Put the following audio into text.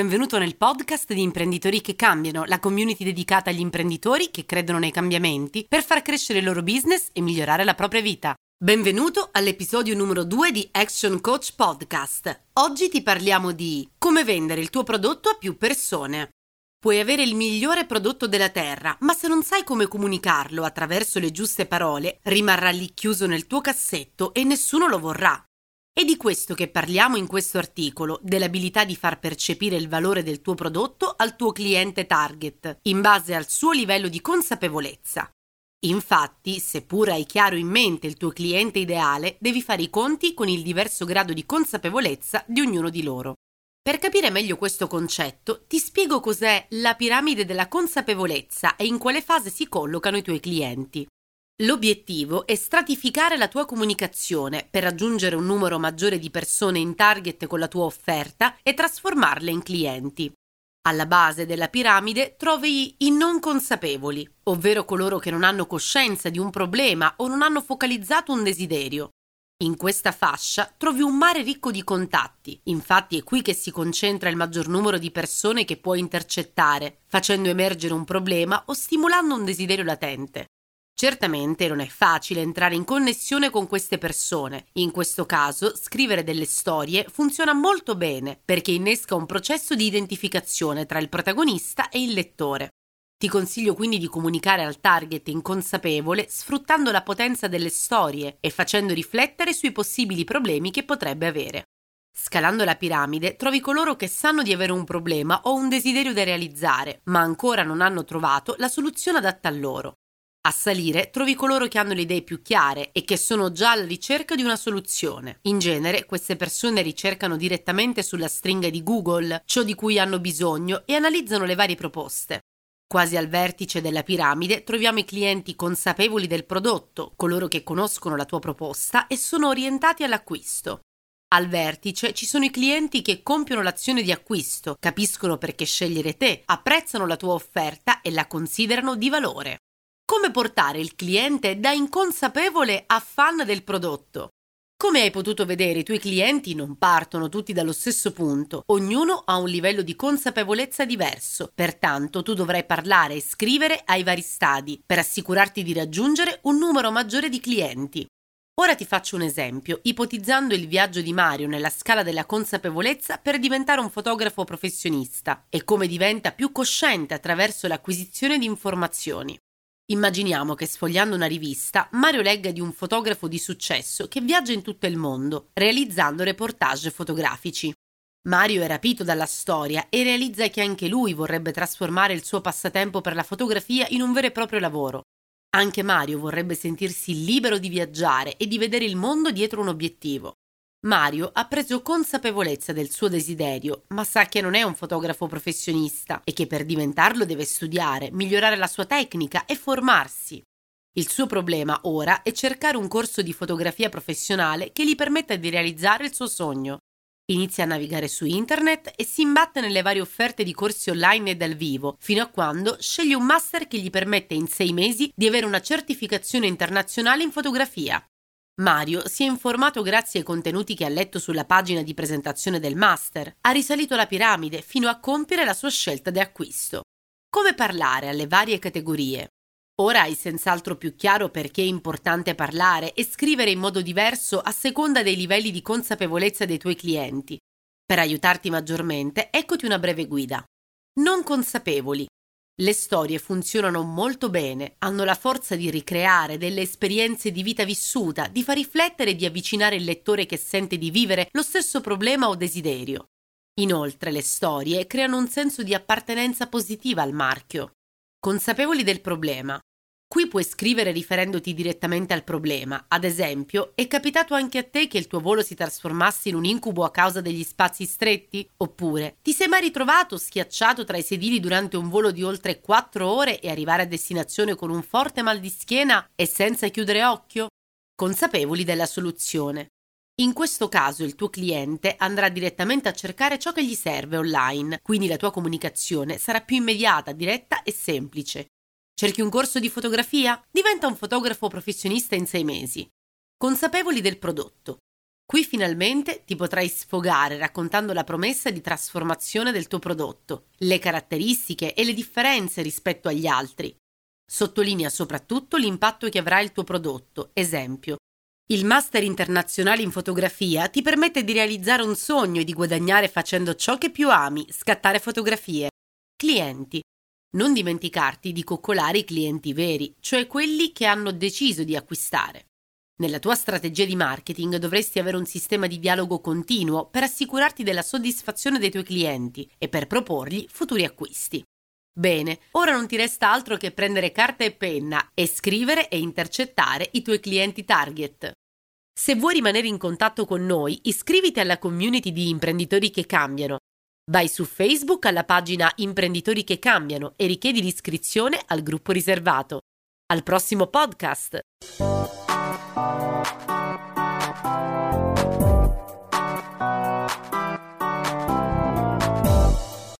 benvenuto nel podcast di Imprenditori che cambiano, la community dedicata agli imprenditori che credono nei cambiamenti per far crescere il loro business e migliorare la propria vita. Benvenuto all'episodio numero 2 di Action Coach Podcast. Oggi ti parliamo di come vendere il tuo prodotto a più persone. Puoi avere il migliore prodotto della Terra, ma se non sai come comunicarlo attraverso le giuste parole, rimarrà lì chiuso nel tuo cassetto e nessuno lo vorrà. È di questo che parliamo in questo articolo, dell'abilità di far percepire il valore del tuo prodotto al tuo cliente target, in base al suo livello di consapevolezza. Infatti, seppur hai chiaro in mente il tuo cliente ideale, devi fare i conti con il diverso grado di consapevolezza di ognuno di loro. Per capire meglio questo concetto, ti spiego cos'è la piramide della consapevolezza e in quale fase si collocano i tuoi clienti. L'obiettivo è stratificare la tua comunicazione per raggiungere un numero maggiore di persone in target con la tua offerta e trasformarle in clienti. Alla base della piramide trovi i non consapevoli, ovvero coloro che non hanno coscienza di un problema o non hanno focalizzato un desiderio. In questa fascia trovi un mare ricco di contatti, infatti è qui che si concentra il maggior numero di persone che puoi intercettare, facendo emergere un problema o stimolando un desiderio latente. Certamente non è facile entrare in connessione con queste persone. In questo caso, scrivere delle storie funziona molto bene perché innesca un processo di identificazione tra il protagonista e il lettore. Ti consiglio quindi di comunicare al target inconsapevole sfruttando la potenza delle storie e facendo riflettere sui possibili problemi che potrebbe avere. Scalando la piramide trovi coloro che sanno di avere un problema o un desiderio da realizzare, ma ancora non hanno trovato la soluzione adatta a loro. A salire trovi coloro che hanno le idee più chiare e che sono già alla ricerca di una soluzione. In genere queste persone ricercano direttamente sulla stringa di Google ciò di cui hanno bisogno e analizzano le varie proposte. Quasi al vertice della piramide troviamo i clienti consapevoli del prodotto, coloro che conoscono la tua proposta e sono orientati all'acquisto. Al vertice ci sono i clienti che compiono l'azione di acquisto, capiscono perché scegliere te, apprezzano la tua offerta e la considerano di valore. Come portare il cliente da inconsapevole a fan del prodotto? Come hai potuto vedere, i tuoi clienti non partono tutti dallo stesso punto, ognuno ha un livello di consapevolezza diverso, pertanto tu dovrai parlare e scrivere ai vari stadi per assicurarti di raggiungere un numero maggiore di clienti. Ora ti faccio un esempio, ipotizzando il viaggio di Mario nella scala della consapevolezza per diventare un fotografo professionista e come diventa più cosciente attraverso l'acquisizione di informazioni. Immaginiamo che sfogliando una rivista Mario legga di un fotografo di successo che viaggia in tutto il mondo, realizzando reportage fotografici. Mario è rapito dalla storia e realizza che anche lui vorrebbe trasformare il suo passatempo per la fotografia in un vero e proprio lavoro. Anche Mario vorrebbe sentirsi libero di viaggiare e di vedere il mondo dietro un obiettivo. Mario ha preso consapevolezza del suo desiderio, ma sa che non è un fotografo professionista e che per diventarlo deve studiare, migliorare la sua tecnica e formarsi. Il suo problema ora è cercare un corso di fotografia professionale che gli permetta di realizzare il suo sogno. Inizia a navigare su internet e si imbatte nelle varie offerte di corsi online e dal vivo, fino a quando sceglie un master che gli permette in sei mesi di avere una certificazione internazionale in fotografia. Mario si è informato grazie ai contenuti che ha letto sulla pagina di presentazione del master, ha risalito la piramide fino a compiere la sua scelta di acquisto. Come parlare alle varie categorie? Ora hai senz'altro più chiaro perché è importante parlare e scrivere in modo diverso a seconda dei livelli di consapevolezza dei tuoi clienti. Per aiutarti maggiormente, eccoti una breve guida. Non consapevoli. Le storie funzionano molto bene, hanno la forza di ricreare delle esperienze di vita vissuta, di far riflettere e di avvicinare il lettore che sente di vivere lo stesso problema o desiderio. Inoltre le storie creano un senso di appartenenza positiva al marchio. Consapevoli del problema, Qui puoi scrivere riferendoti direttamente al problema. Ad esempio, è capitato anche a te che il tuo volo si trasformasse in un incubo a causa degli spazi stretti? Oppure, ti sei mai ritrovato schiacciato tra i sedili durante un volo di oltre 4 ore e arrivare a destinazione con un forte mal di schiena e senza chiudere occhio? Consapevoli della soluzione. In questo caso il tuo cliente andrà direttamente a cercare ciò che gli serve online, quindi la tua comunicazione sarà più immediata, diretta e semplice. Cerchi un corso di fotografia? Diventa un fotografo professionista in sei mesi. Consapevoli del prodotto. Qui finalmente ti potrai sfogare raccontando la promessa di trasformazione del tuo prodotto, le caratteristiche e le differenze rispetto agli altri. Sottolinea soprattutto l'impatto che avrà il tuo prodotto. Esempio, il Master internazionale in fotografia ti permette di realizzare un sogno e di guadagnare facendo ciò che più ami, scattare fotografie. Clienti. Non dimenticarti di coccolare i clienti veri, cioè quelli che hanno deciso di acquistare. Nella tua strategia di marketing dovresti avere un sistema di dialogo continuo per assicurarti della soddisfazione dei tuoi clienti e per proporgli futuri acquisti. Bene, ora non ti resta altro che prendere carta e penna e scrivere e intercettare i tuoi clienti target. Se vuoi rimanere in contatto con noi, iscriviti alla community di imprenditori che cambiano. Vai su Facebook alla pagina Imprenditori che cambiano e richiedi l'iscrizione al gruppo riservato. Al prossimo podcast!